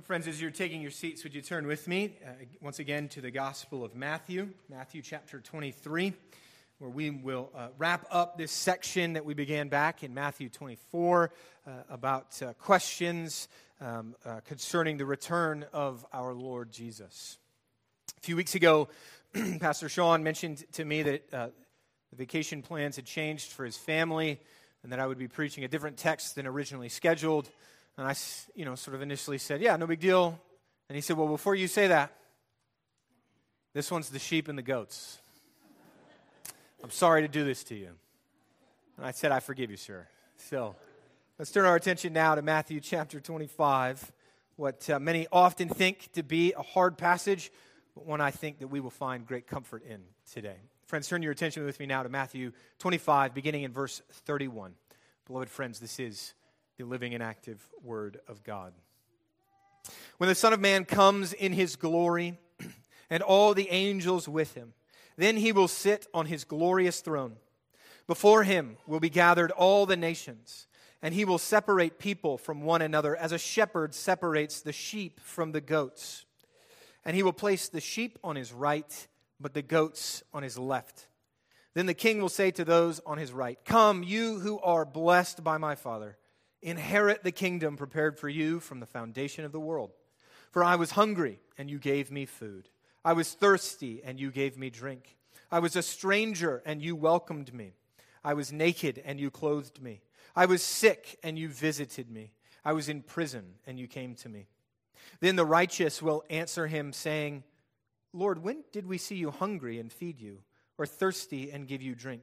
Friends, as you're taking your seats, would you turn with me uh, once again to the Gospel of Matthew, Matthew chapter 23, where we will uh, wrap up this section that we began back in Matthew 24 uh, about uh, questions um, uh, concerning the return of our Lord Jesus. A few weeks ago, Pastor Sean mentioned to me that uh, the vacation plans had changed for his family and that I would be preaching a different text than originally scheduled. And I, you know, sort of initially said, Yeah, no big deal. And he said, Well, before you say that, this one's the sheep and the goats. I'm sorry to do this to you. And I said, I forgive you, sir. So let's turn our attention now to Matthew chapter 25, what uh, many often think to be a hard passage, but one I think that we will find great comfort in today. Friends, turn your attention with me now to Matthew 25, beginning in verse 31. Beloved friends, this is the living and active Word of God. When the Son of Man comes in his glory, and all the angels with him, then he will sit on his glorious throne. Before him will be gathered all the nations, and he will separate people from one another as a shepherd separates the sheep from the goats. And he will place the sheep on his right, but the goats on his left. Then the king will say to those on his right, Come, you who are blessed by my Father Inherit the kingdom prepared for you from the foundation of the world. For I was hungry, and you gave me food. I was thirsty, and you gave me drink. I was a stranger, and you welcomed me. I was naked, and you clothed me. I was sick, and you visited me. I was in prison, and you came to me. Then the righteous will answer him, saying, Lord, when did we see you hungry and feed you, or thirsty and give you drink?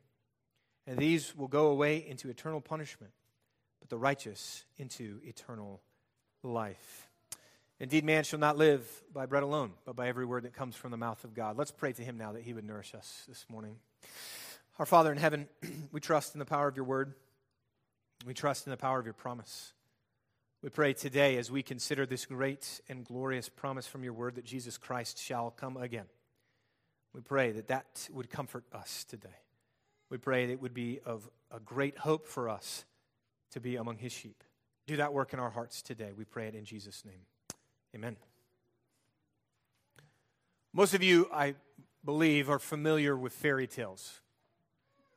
and these will go away into eternal punishment, but the righteous into eternal life. Indeed, man shall not live by bread alone, but by every word that comes from the mouth of God. Let's pray to him now that he would nourish us this morning. Our Father in heaven, we trust in the power of your word. We trust in the power of your promise. We pray today as we consider this great and glorious promise from your word that Jesus Christ shall come again. We pray that that would comfort us today. We pray that it would be of a great hope for us to be among his sheep. Do that work in our hearts today. We pray it in Jesus' name. Amen. Most of you, I believe, are familiar with fairy tales.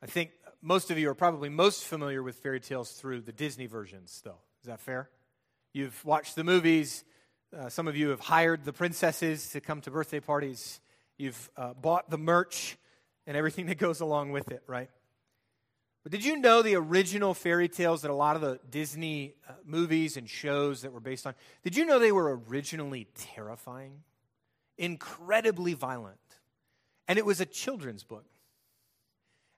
I think most of you are probably most familiar with fairy tales through the Disney versions, though. Is that fair? You've watched the movies. Uh, some of you have hired the princesses to come to birthday parties. You've uh, bought the merch and everything that goes along with it, right? But did you know the original fairy tales that a lot of the Disney uh, movies and shows that were based on, did you know they were originally terrifying? Incredibly violent. And it was a children's book.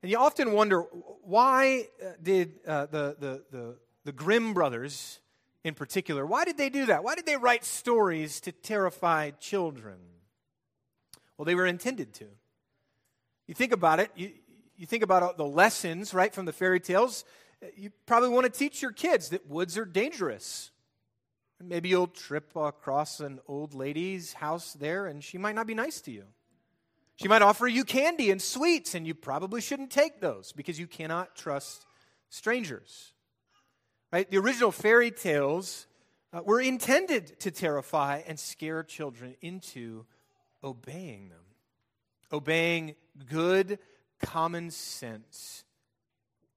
And you often wonder why uh, did uh, the, the, the, the Grimm brothers, in particular, why did they do that? Why did they write stories to terrify children? Well, they were intended to. You think about it, you, you think about the lessons, right, from the fairy tales. You probably want to teach your kids that woods are dangerous. Maybe you'll trip across an old lady's house there and she might not be nice to you. She might offer you candy and sweets, and you probably shouldn't take those because you cannot trust strangers. Right? The original fairy tales uh, were intended to terrify and scare children into obeying them obeying good common sense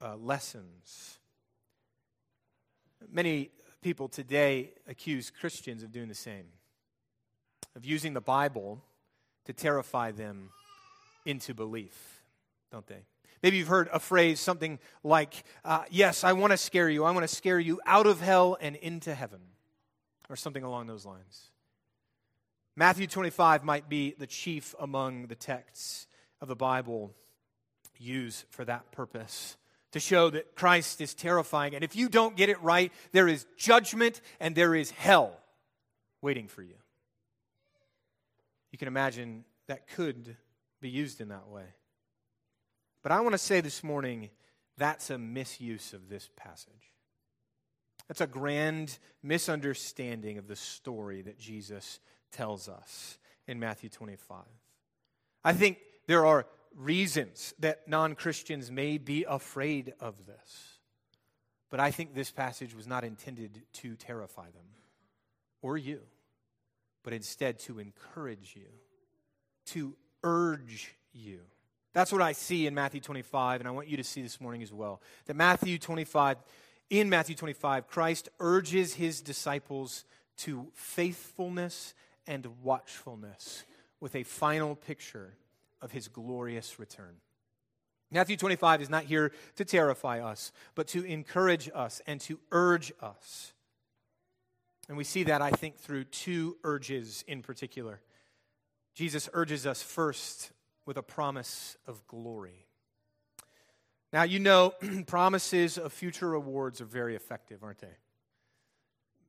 uh, lessons. Many people today accuse Christians of doing the same, of using the Bible to terrify them into belief, don't they? Maybe you've heard a phrase, something like, uh, Yes, I want to scare you. I want to scare you out of hell and into heaven, or something along those lines. Matthew 25 might be the chief among the texts of the Bible used for that purpose to show that Christ is terrifying. And if you don't get it right, there is judgment and there is hell waiting for you. You can imagine that could be used in that way. But I want to say this morning that's a misuse of this passage. That's a grand misunderstanding of the story that Jesus tells us in Matthew 25. I think there are reasons that non Christians may be afraid of this. But I think this passage was not intended to terrify them or you, but instead to encourage you, to urge you. That's what I see in Matthew 25, and I want you to see this morning as well. That Matthew 25, in Matthew 25, Christ urges his disciples to faithfulness and watchfulness with a final picture of his glorious return. Matthew 25 is not here to terrify us, but to encourage us and to urge us. And we see that, I think, through two urges in particular. Jesus urges us first with a promise of glory. Now, you know, promises of future rewards are very effective, aren't they?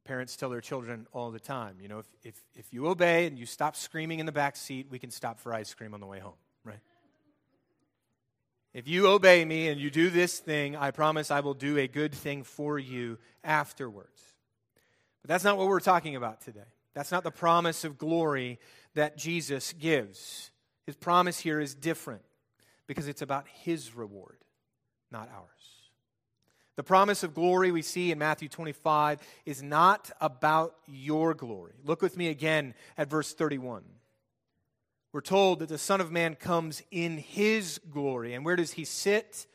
Parents tell their children all the time, you know, if, if, if you obey and you stop screaming in the back seat, we can stop for ice cream on the way home, right? If you obey me and you do this thing, I promise I will do a good thing for you afterwards. But that's not what we're talking about today. That's not the promise of glory that Jesus gives. His promise here is different because it's about his reward, not ours. The promise of glory we see in Matthew 25 is not about your glory. Look with me again at verse 31. We're told that the Son of Man comes in his glory. And where does he sit?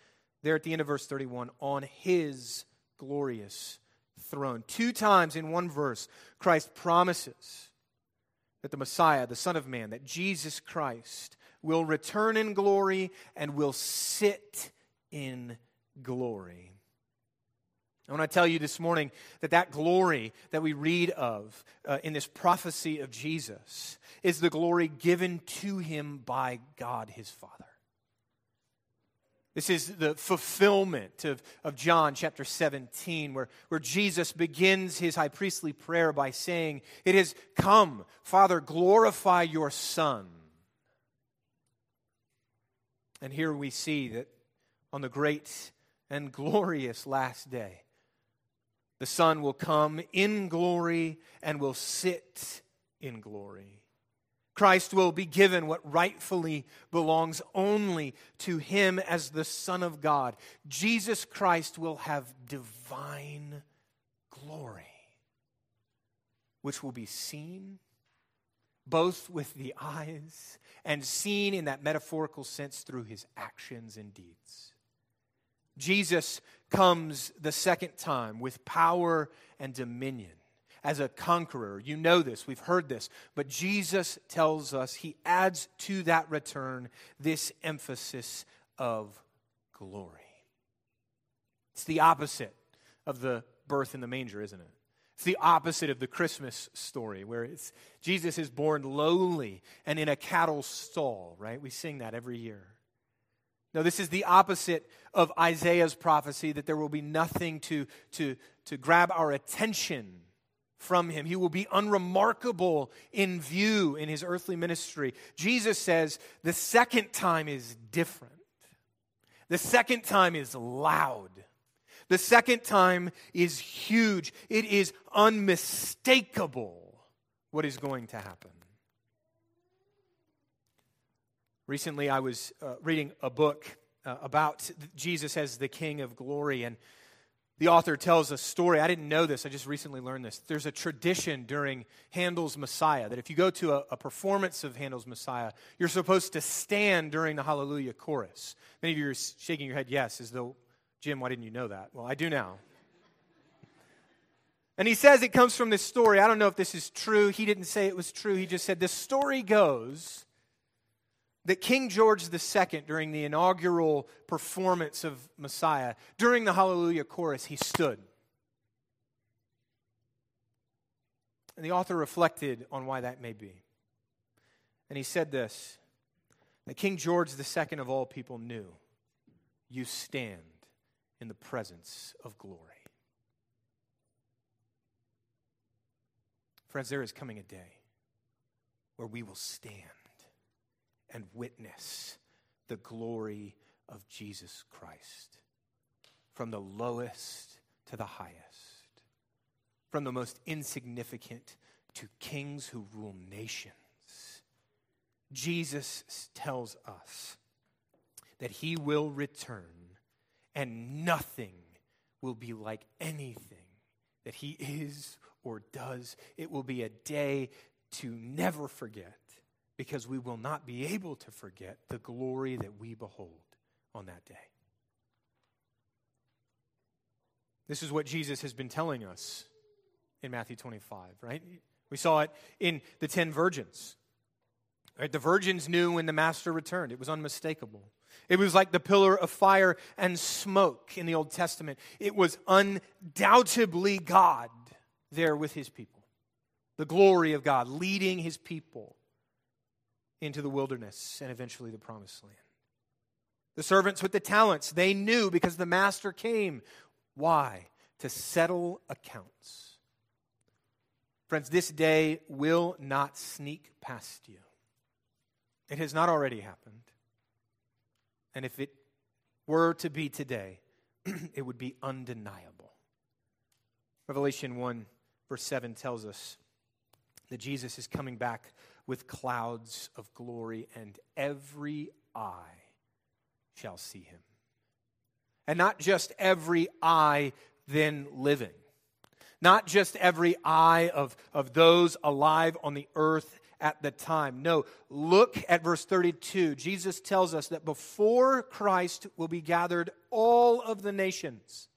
There at the end of verse 31, on his glorious throne. Two times in one verse, Christ promises that the Messiah, the Son of Man, that Jesus Christ will return in glory and will sit in glory. I want to tell you this morning that that glory that we read of uh, in this prophecy of Jesus is the glory given to him by God his Father. This is the fulfillment of, of John chapter 17, where, where Jesus begins his high priestly prayer by saying, It has come, Father, glorify your Son. And here we see that on the great and glorious last day, the Son will come in glory and will sit in glory. Christ will be given what rightfully belongs only to him as the Son of God. Jesus Christ will have divine glory, which will be seen both with the eyes and seen in that metaphorical sense through his actions and deeds. Jesus comes the second time with power and dominion as a conqueror. You know this, we've heard this. But Jesus tells us, he adds to that return this emphasis of glory. It's the opposite of the birth in the manger, isn't it? It's the opposite of the Christmas story where it's Jesus is born lowly and in a cattle stall, right? We sing that every year. No, this is the opposite of Isaiah's prophecy that there will be nothing to, to, to grab our attention from him. He will be unremarkable in view in his earthly ministry. Jesus says the second time is different. The second time is loud. The second time is huge. It is unmistakable what is going to happen. Recently, I was uh, reading a book uh, about Jesus as the King of Glory, and the author tells a story. I didn't know this, I just recently learned this. There's a tradition during Handel's Messiah that if you go to a, a performance of Handel's Messiah, you're supposed to stand during the Hallelujah chorus. Many of you are shaking your head yes, as though, Jim, why didn't you know that? Well, I do now. And he says it comes from this story. I don't know if this is true. He didn't say it was true. He just said, The story goes that King George II, during the inaugural performance of Messiah, during the Hallelujah chorus, he stood. And the author reflected on why that may be. And he said this that King George II of all people knew, You stand in the presence of glory. Friends, there is coming a day where we will stand and witness the glory of Jesus Christ from the lowest to the highest, from the most insignificant to kings who rule nations. Jesus tells us that he will return and nothing will be like anything that he is or does. It will be a day to never forget because we will not be able to forget the glory that we behold on that day. This is what Jesus has been telling us in Matthew 25, right? We saw it in the 10 virgins. Right? The virgins knew when the master returned, it was unmistakable. It was like the pillar of fire and smoke in the Old Testament. It was undoubtedly God there with his people. The glory of God leading his people into the wilderness and eventually the promised land. The servants with the talents, they knew because the master came. Why? To settle accounts. Friends, this day will not sneak past you. It has not already happened. And if it were to be today, it would be undeniable. Revelation 1, verse 7 tells us that Jesus is coming back with clouds of glory, and every eye shall see him. And not just every eye then living, not just every eye of, of those alive on the earth at the time. No, look at verse 32. Jesus tells us that before Christ will be gathered all of the nations.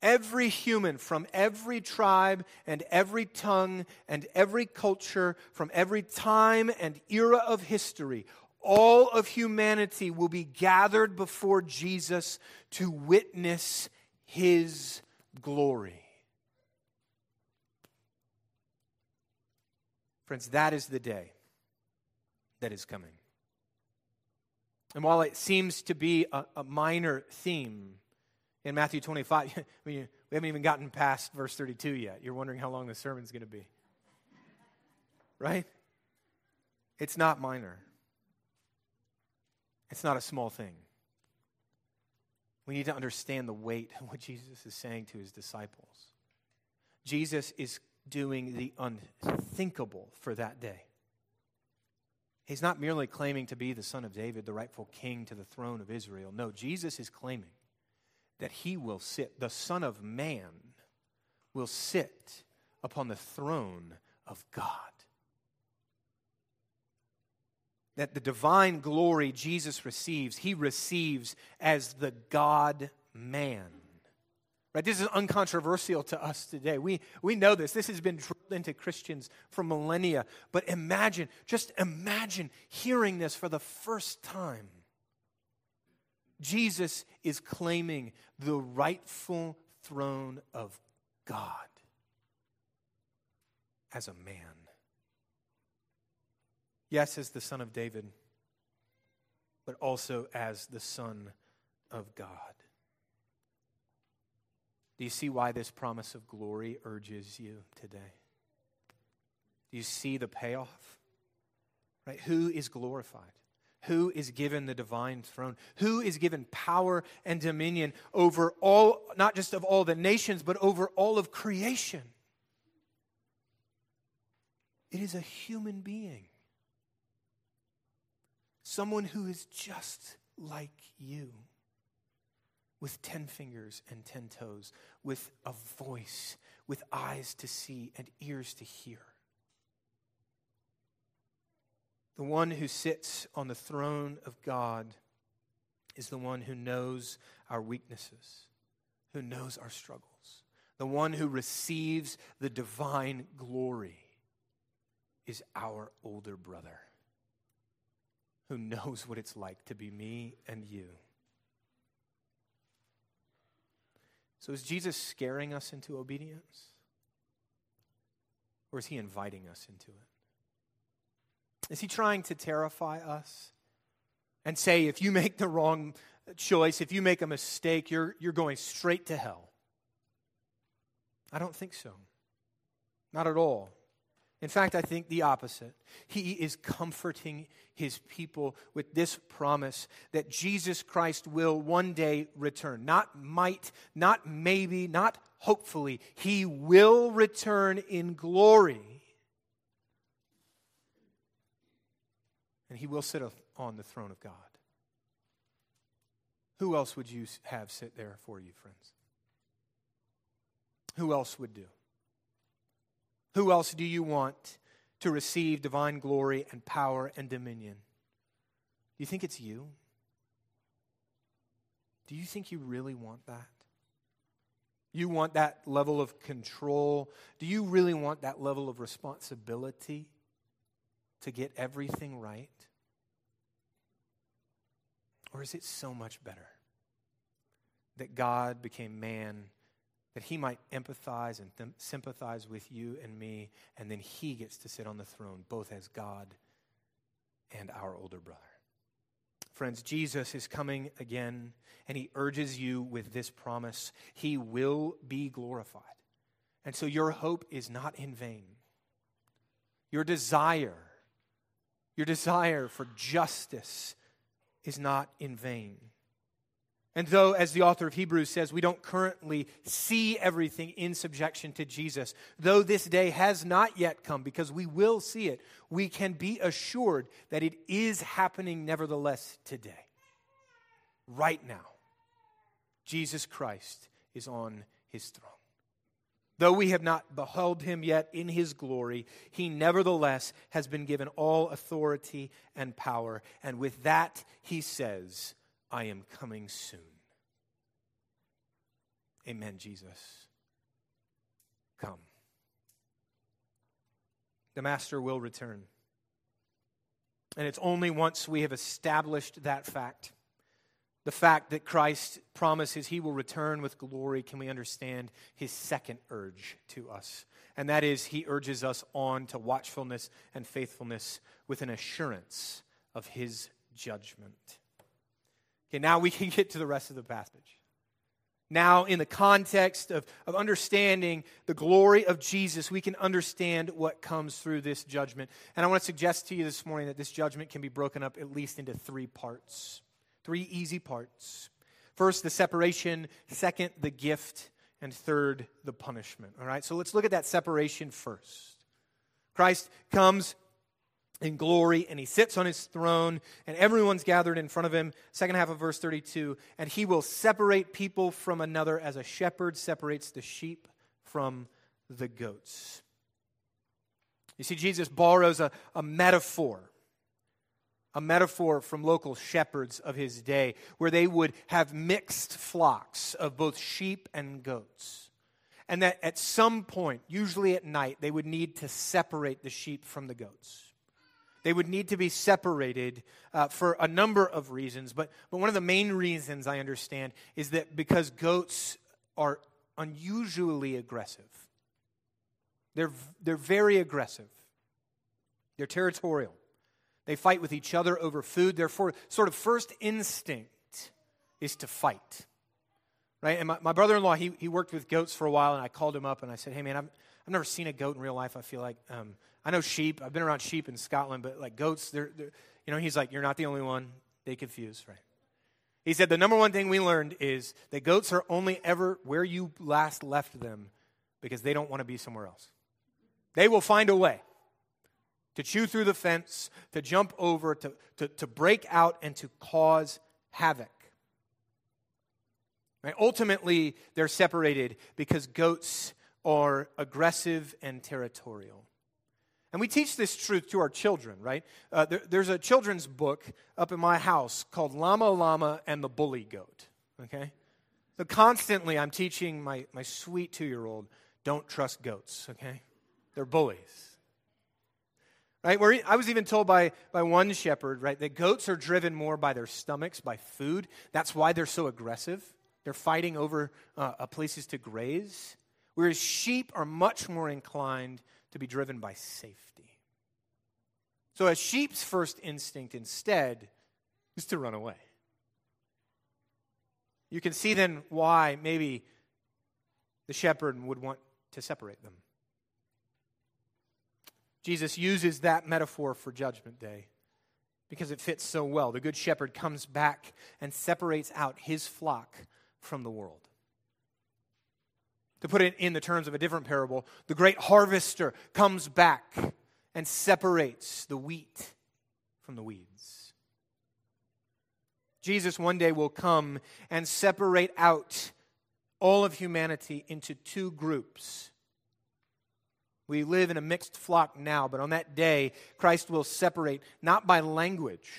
Every human from every tribe and every tongue and every culture, from every time and era of history, all of humanity will be gathered before Jesus to witness his glory. Friends, that is the day that is coming. And while it seems to be a, a minor theme in Matthew 25, we haven't even gotten past verse 32 yet. You're wondering how long the sermon's going to be. Right? It's not minor, it's not a small thing. We need to understand the weight of what Jesus is saying to his disciples. Jesus is doing the unthinkable for that day. He's not merely claiming to be the son of David, the rightful king to the throne of Israel. No, Jesus is claiming that he will sit, the Son of Man will sit upon the throne of God. That the divine glory Jesus receives, he receives as the God man. Right? This is uncontroversial to us today. We, we know this. This has been drilled into Christians for millennia. But imagine, just imagine hearing this for the first time. Jesus is claiming the rightful throne of God as a man. Yes, as the son of David, but also as the son of God. Do you see why this promise of glory urges you today? Do you see the payoff? Right? Who is glorified? Who is given the divine throne? Who is given power and dominion over all, not just of all the nations, but over all of creation? It is a human being. Someone who is just like you with 10 fingers and 10 toes, with a voice, with eyes to see and ears to hear. The one who sits on the throne of God is the one who knows our weaknesses, who knows our struggles, the one who receives the divine glory is our older brother. who knows what it's like to be me and you. So, is Jesus scaring us into obedience? Or is he inviting us into it? Is he trying to terrify us and say, if you make the wrong choice, if you make a mistake, you're, you're going straight to hell? I don't think so. Not at all. In fact, I think the opposite. He is comforting his people with this promise that Jesus Christ will one day return. Not might, not maybe, not hopefully. He will return in glory. And he will sit on the throne of God. Who else would you have sit there for you, friends? Who else would do? Who else do you want to receive divine glory and power and dominion? Do you think it's you? Do you think you really want that? You want that level of control? Do you really want that level of responsibility to get everything right? Or is it so much better that God became man that he might empathize and th- sympathize with you and me, and then he gets to sit on the throne, both as God and our older brother. Friends, Jesus is coming again, and he urges you with this promise He will be glorified. And so your hope is not in vain. Your desire, your desire for justice is not in vain. And though, as the author of Hebrews says, we don't currently see everything in subjection to Jesus, though this day has not yet come, because we will see it, we can be assured that it is happening nevertheless today. Right now, Jesus Christ is on his throne. Though we have not beheld him yet in his glory, he nevertheless has been given all authority and power. And with that, he says, I am coming soon. Amen, Jesus. Come. The Master will return. And it's only once we have established that fact, the fact that Christ promises he will return with glory, can we understand his second urge to us. And that is, he urges us on to watchfulness and faithfulness with an assurance of his judgment. Okay, now we can get to the rest of the passage. Now, in the context of, of understanding the glory of Jesus, we can understand what comes through this judgment. And I want to suggest to you this morning that this judgment can be broken up at least into three parts, three easy parts. First, the separation. Second, the gift. And third, the punishment. All right, so let's look at that separation first. Christ comes in glory and he sits on his throne and everyone's gathered in front of him second half of verse 32 and he will separate people from another as a shepherd separates the sheep from the goats you see jesus borrows a, a metaphor a metaphor from local shepherds of his day where they would have mixed flocks of both sheep and goats and that at some point usually at night they would need to separate the sheep from the goats they would need to be separated uh, for a number of reasons. But, but one of the main reasons I understand is that because goats are unusually aggressive, they're, they're very aggressive, they're territorial. They fight with each other over food. Their sort of first instinct is to fight. Right? And my, my brother in law, he, he worked with goats for a while, and I called him up and I said, Hey, man, I've, I've never seen a goat in real life. I feel like um, I know sheep. I've been around sheep in Scotland, but like goats, they're, they're, you know, he's like, you're not the only one. They confuse, right? He said the number one thing we learned is that goats are only ever where you last left them because they don't want to be somewhere else. They will find a way to chew through the fence, to jump over, to, to, to break out, and to cause havoc. Right? Ultimately, they're separated because goats are aggressive and territorial. And we teach this truth to our children, right? Uh, there, there's a children's book up in my house called Llama Llama and the Bully Goat, okay? So constantly I'm teaching my, my sweet two year old don't trust goats, okay? They're bullies. Right? Where I was even told by, by one shepherd, right, that goats are driven more by their stomachs, by food. That's why they're so aggressive. They're fighting over uh, places to graze. Whereas sheep are much more inclined to be driven by safety. So a sheep's first instinct instead is to run away. You can see then why maybe the shepherd would want to separate them. Jesus uses that metaphor for Judgment Day because it fits so well. The Good Shepherd comes back and separates out his flock from the world. To put it in the terms of a different parable, the great harvester comes back and separates the wheat from the weeds. Jesus one day will come and separate out all of humanity into two groups. We live in a mixed flock now, but on that day, Christ will separate not by language,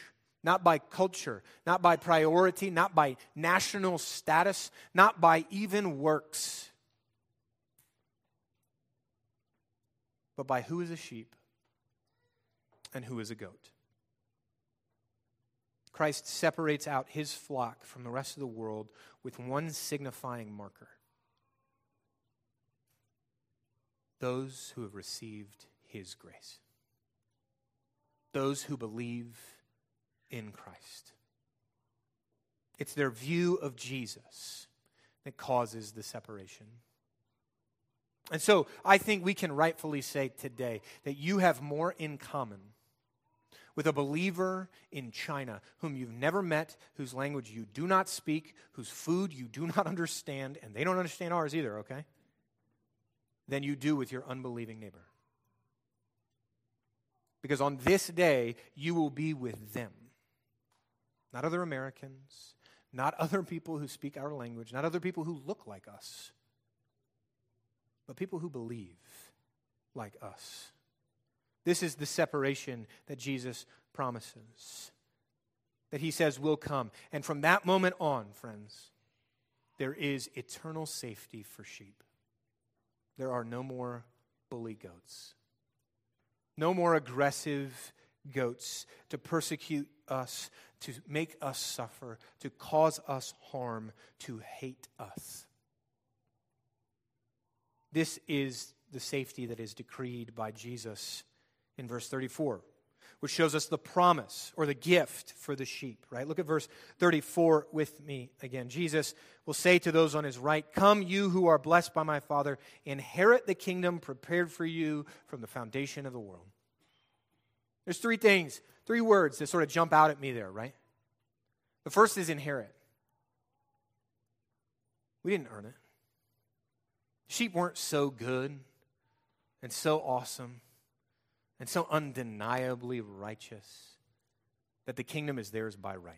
not by culture, not by priority, not by national status, not by even works, but by who is a sheep and who is a goat. Christ separates out his flock from the rest of the world with one signifying marker those who have received his grace, those who believe in Christ. It's their view of Jesus that causes the separation. And so I think we can rightfully say today that you have more in common with a believer in China whom you've never met, whose language you do not speak, whose food you do not understand, and they don't understand ours either, okay? Than you do with your unbelieving neighbor. Because on this day, you will be with them. Not other Americans, not other people who speak our language, not other people who look like us, but people who believe like us. This is the separation that Jesus promises, that he says will come. And from that moment on, friends, there is eternal safety for sheep. There are no more bully goats, no more aggressive goats to persecute us, to make us suffer, to cause us harm, to hate us. This is the safety that is decreed by Jesus in verse 34, which shows us the promise or the gift for the sheep, right? Look at verse 34 with me again. Jesus will say to those on his right, Come, you who are blessed by my Father, inherit the kingdom prepared for you from the foundation of the world. There's three things, three words that sort of jump out at me there, right? The first is inherit. We didn't earn it. Sheep weren't so good and so awesome and so undeniably righteous that the kingdom is theirs by right.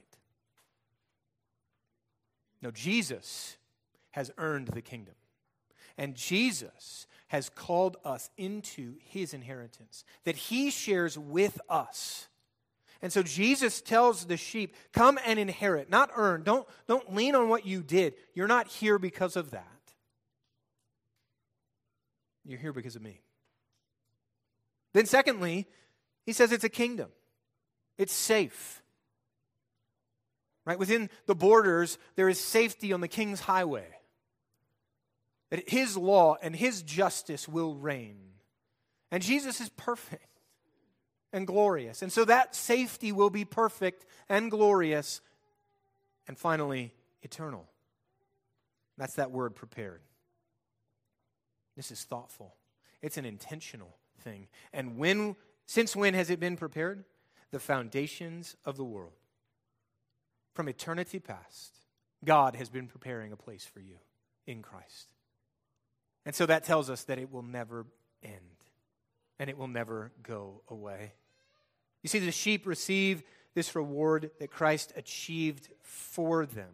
No, Jesus has earned the kingdom. And Jesus has called us into his inheritance that he shares with us. And so Jesus tells the sheep, come and inherit, not earn. Don't, don't lean on what you did. You're not here because of that. You're here because of me. Then, secondly, he says it's a kingdom, it's safe. Right? Within the borders, there is safety on the king's highway. That his law and his justice will reign. And Jesus is perfect and glorious. And so that safety will be perfect and glorious and finally eternal. That's that word prepared. This is thoughtful, it's an intentional thing. And when, since when has it been prepared? The foundations of the world. From eternity past, God has been preparing a place for you in Christ. And so that tells us that it will never end and it will never go away. You see, the sheep receive this reward that Christ achieved for them.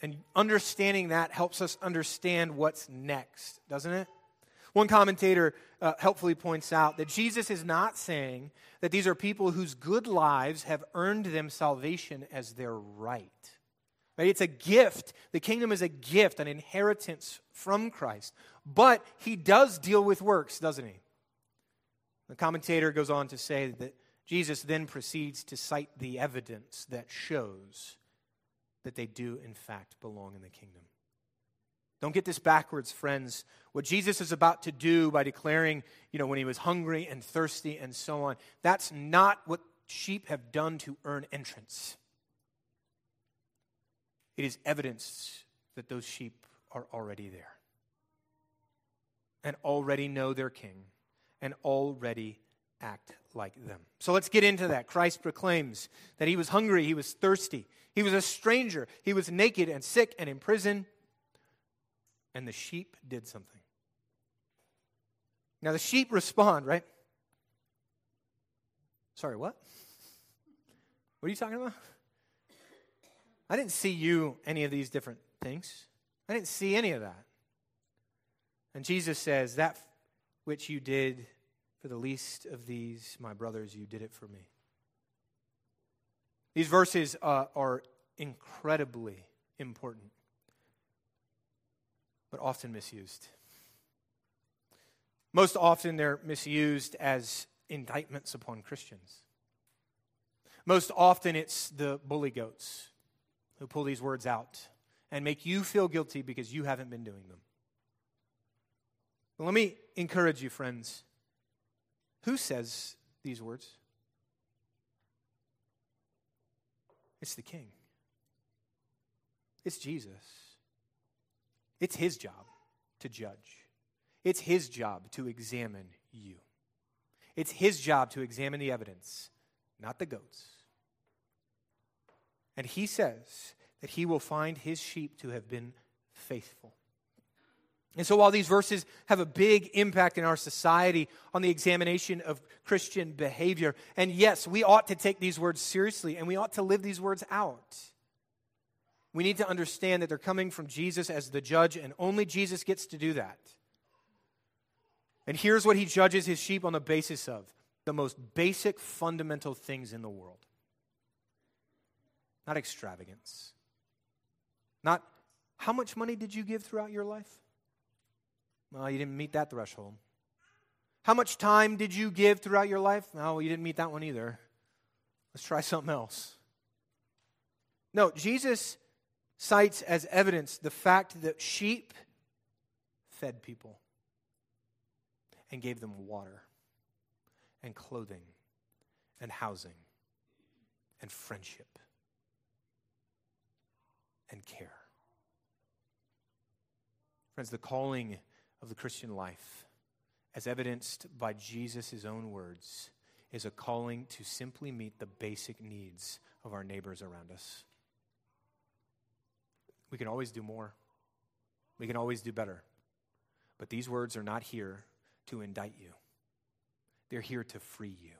And understanding that helps us understand what's next, doesn't it? One commentator uh, helpfully points out that Jesus is not saying that these are people whose good lives have earned them salvation as their right. right. It's a gift. The kingdom is a gift, an inheritance from Christ. But he does deal with works, doesn't he? The commentator goes on to say that Jesus then proceeds to cite the evidence that shows that they do, in fact, belong in the kingdom. Don't get this backwards, friends. What Jesus is about to do by declaring, you know, when he was hungry and thirsty and so on, that's not what sheep have done to earn entrance. It is evidence that those sheep are already there and already know their king and already act like them. So let's get into that. Christ proclaims that he was hungry, he was thirsty, he was a stranger, he was naked and sick and in prison, and the sheep did something. Now the sheep respond, right? Sorry, what? What are you talking about? I didn't see you any of these different things. I didn't see any of that. And Jesus says, That which you did for the least of these, my brothers, you did it for me. These verses uh, are incredibly important, but often misused. Most often, they're misused as indictments upon Christians. Most often, it's the bully goats who pull these words out and make you feel guilty because you haven't been doing them. But let me encourage you, friends. Who says these words? It's the King. It's Jesus. It's his job to judge. It's his job to examine you. It's his job to examine the evidence, not the goats. And he says that he will find his sheep to have been faithful. And so, while these verses have a big impact in our society on the examination of Christian behavior, and yes, we ought to take these words seriously and we ought to live these words out, we need to understand that they're coming from Jesus as the judge, and only Jesus gets to do that. And here's what he judges his sheep on the basis of the most basic, fundamental things in the world not extravagance, not how much money did you give throughout your life? Well, you didn't meet that threshold. How much time did you give throughout your life? No, you didn't meet that one either. Let's try something else. No, Jesus cites as evidence the fact that sheep fed people and gave them water and clothing and housing and friendship and care. Friends, the calling of the Christian life, as evidenced by Jesus' own words, is a calling to simply meet the basic needs of our neighbors around us. We can always do more, we can always do better. But these words are not here to indict you, they're here to free you.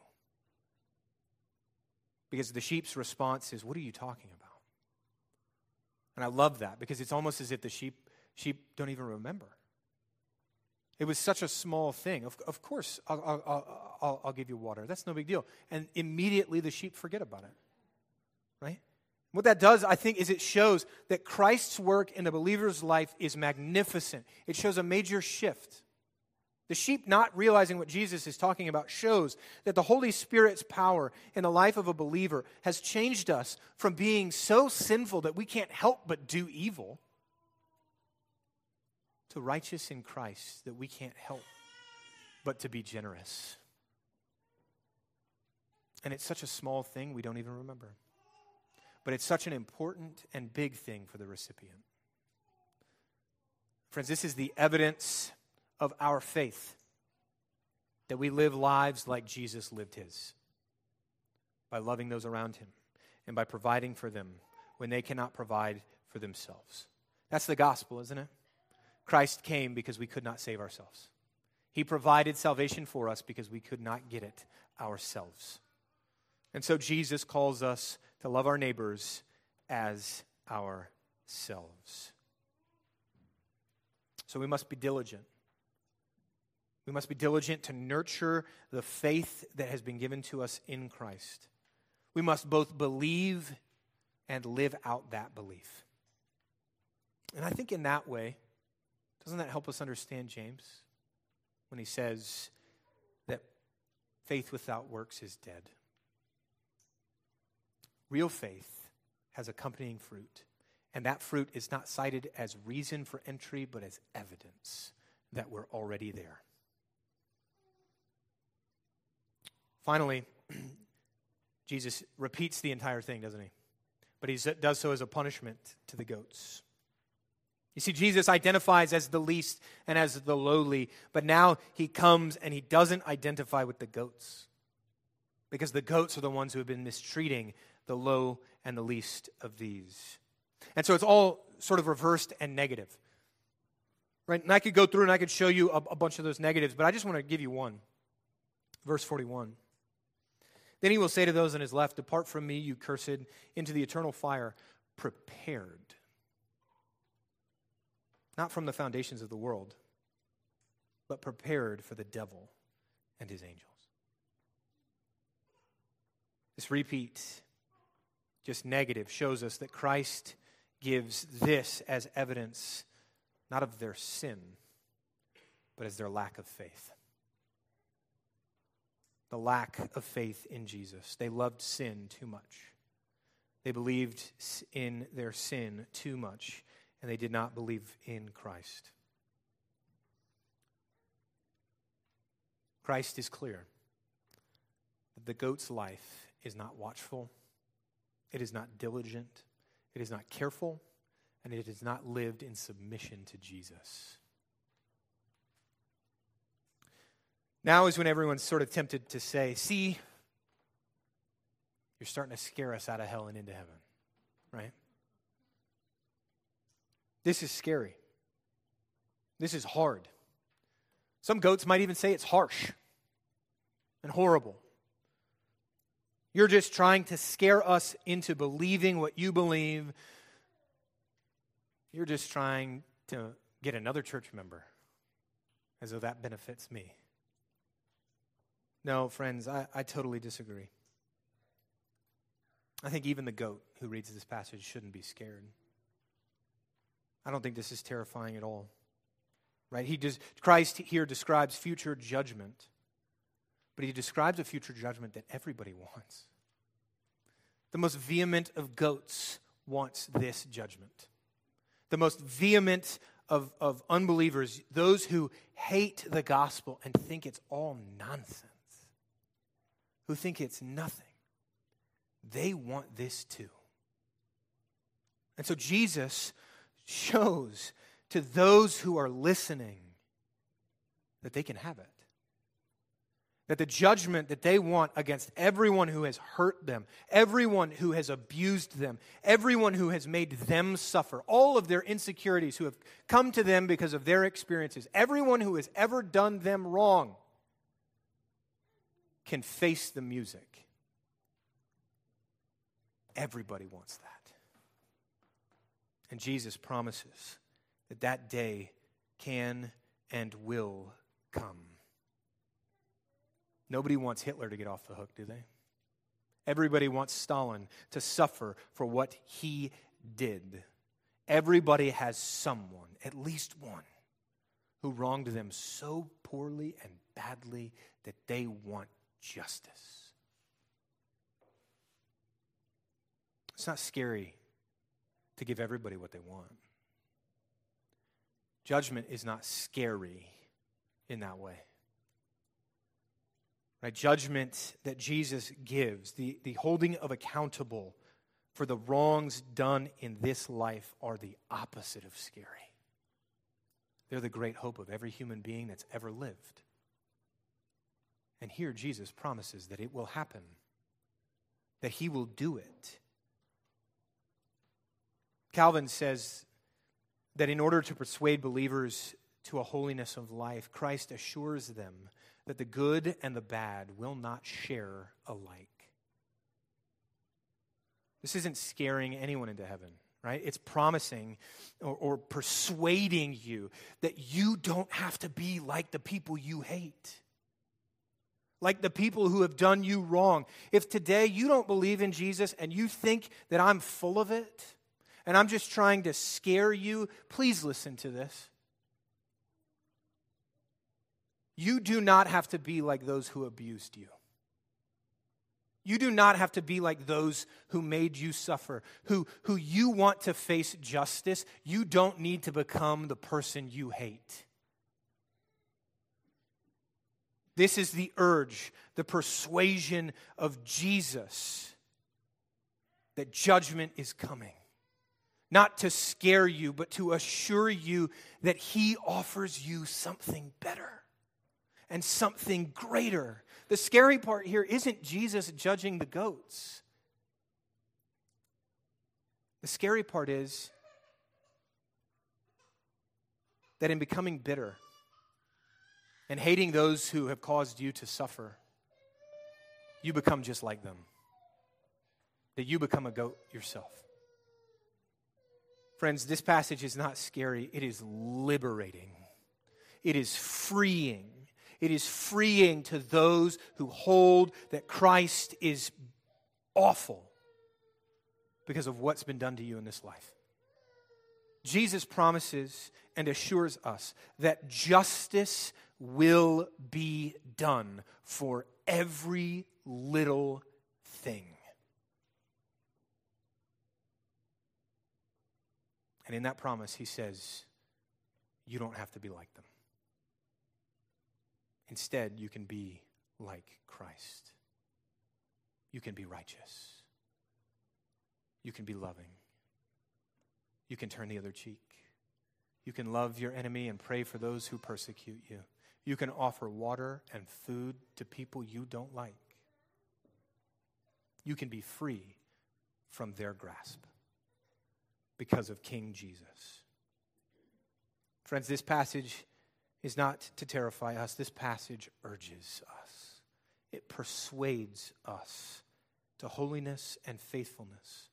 Because the sheep's response is, What are you talking about? And I love that because it's almost as if the sheep, sheep don't even remember. It was such a small thing. Of, of course, I'll, I'll, I'll, I'll give you water. That's no big deal. And immediately the sheep forget about it. Right? What that does, I think, is it shows that Christ's work in the believer's life is magnificent. It shows a major shift. The sheep not realizing what Jesus is talking about shows that the Holy Spirit's power in the life of a believer has changed us from being so sinful that we can't help but do evil to righteous in Christ that we can't help but to be generous. And it's such a small thing we don't even remember. But it's such an important and big thing for the recipient. Friends, this is the evidence of our faith that we live lives like Jesus lived his by loving those around him and by providing for them when they cannot provide for themselves. That's the gospel, isn't it? Christ came because we could not save ourselves. He provided salvation for us because we could not get it ourselves. And so Jesus calls us to love our neighbors as ourselves. So we must be diligent. We must be diligent to nurture the faith that has been given to us in Christ. We must both believe and live out that belief. And I think in that way, doesn't that help us understand James when he says that faith without works is dead. Real faith has accompanying fruit, and that fruit is not cited as reason for entry, but as evidence that we're already there. Finally, Jesus repeats the entire thing, doesn't he? But he does so as a punishment to the goats. You see, Jesus identifies as the least and as the lowly, but now he comes and he doesn't identify with the goats because the goats are the ones who have been mistreating the low and the least of these. And so it's all sort of reversed and negative. Right? And I could go through and I could show you a, a bunch of those negatives, but I just want to give you one. Verse 41. Then he will say to those on his left, Depart from me, you cursed, into the eternal fire, prepared. Not from the foundations of the world, but prepared for the devil and his angels. This repeat, just negative, shows us that Christ gives this as evidence not of their sin, but as their lack of faith the lack of faith in Jesus. They loved sin too much. They believed in their sin too much, and they did not believe in Christ. Christ is clear that the goat's life is not watchful, it is not diligent, it is not careful, and it is not lived in submission to Jesus. Now is when everyone's sort of tempted to say, see, you're starting to scare us out of hell and into heaven, right? This is scary. This is hard. Some goats might even say it's harsh and horrible. You're just trying to scare us into believing what you believe. You're just trying to get another church member as though that benefits me. No, friends, I, I totally disagree. I think even the goat who reads this passage shouldn't be scared. I don't think this is terrifying at all. Right? He does, Christ here describes future judgment, but he describes a future judgment that everybody wants. The most vehement of goats wants this judgment. The most vehement of, of unbelievers, those who hate the gospel and think it's all nonsense who think it's nothing, they want this too. And so Jesus shows to those who are listening that they can have it. That the judgment that they want against everyone who has hurt them, everyone who has abused them, everyone who has made them suffer, all of their insecurities who have come to them because of their experiences, everyone who has ever done them wrong, can face the music. Everybody wants that. And Jesus promises that that day can and will come. Nobody wants Hitler to get off the hook, do they? Everybody wants Stalin to suffer for what he did. Everybody has someone, at least one, who wronged them so poorly and badly that they want justice. It's not scary to give everybody what they want. Judgment is not scary in that way. Right? Judgment that Jesus gives, the, the holding of accountable for the wrongs done in this life, are the opposite of scary. They're the great hope of every human being that's ever lived. And here Jesus promises that it will happen, that he will do it. Calvin says that in order to persuade believers to a holiness of life, Christ assures them that the good and the bad will not share alike. This isn't scaring anyone into heaven, right? It's promising or, or, persuading you that you don't have to be like the people you hate like the people who have done you wrong. If today you don't believe in Jesus and you think that I'm full of it and I'm just trying to scare you, please listen to this. You do not have to be like those who abused you. You do not have to be like those who made you suffer, who, who you want to face justice. You don't need to become the person you hate. This is the urge, the persuasion of Jesus that judgment is coming. Not to scare you, but to assure you that He offers you something better and something greater. The scary part here isn't Jesus judging the goats. The scary part is that in becoming bitter and hating those who have caused you to suffer, you become just like them. That you become a goat yourself. Friends, this passage is not scary, it is liberating, it is freeing. It is freeing to those who hold that Christ is awful because of what's been done to you in this life. Jesus promises and assures us that justice will be done for every little thing. And in that promise, he says, You don't have to be like them. Instead, you can be like Christ. You can be righteous. You can be loving. You can turn the other cheek. You can love your enemy and pray for those who persecute you. You can offer water and food to people you don't like. You can be free from their grasp because of King Jesus. Friends, this passage is not to terrify us. This passage urges us, it persuades us to holiness and faithfulness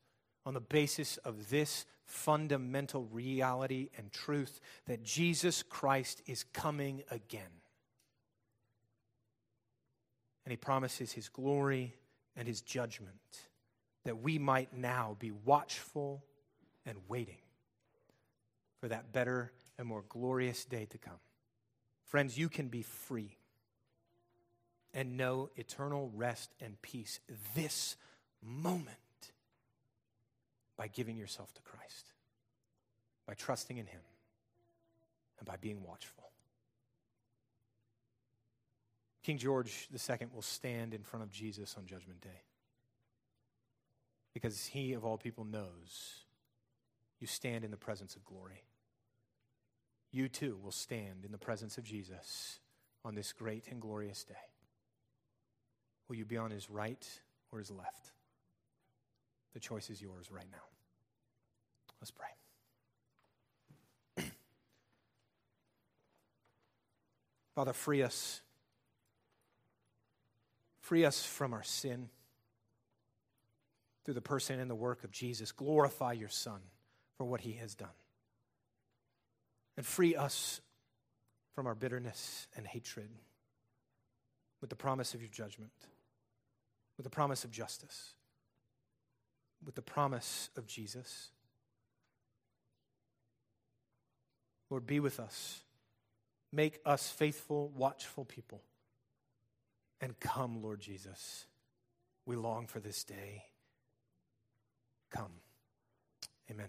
on the basis of this fundamental reality and truth that Jesus Christ is coming again. And he promises his glory and his judgment that we might now be watchful and waiting for that better and more glorious day to come. Friends, you can be free and know eternal rest and peace this moment by giving yourself to Christ, by trusting in Him, and by being watchful. King George II will stand in front of Jesus on Judgment Day because he, of all people, knows you stand in the presence of glory you too will stand in the presence of Jesus on this great and glorious day. Will you be on his right or his left? The choice is yours right now. Let's pray. Father, free us. Free us from our sin through the person and the work of Jesus. Glorify your Son for what he has done and free us from our bitterness and hatred with the promise of your judgment, with the promise of justice, with the promise of Jesus. Lord, be with us. Make us faithful, watchful people. And come, Lord Jesus. We long for this day. Come. Amen.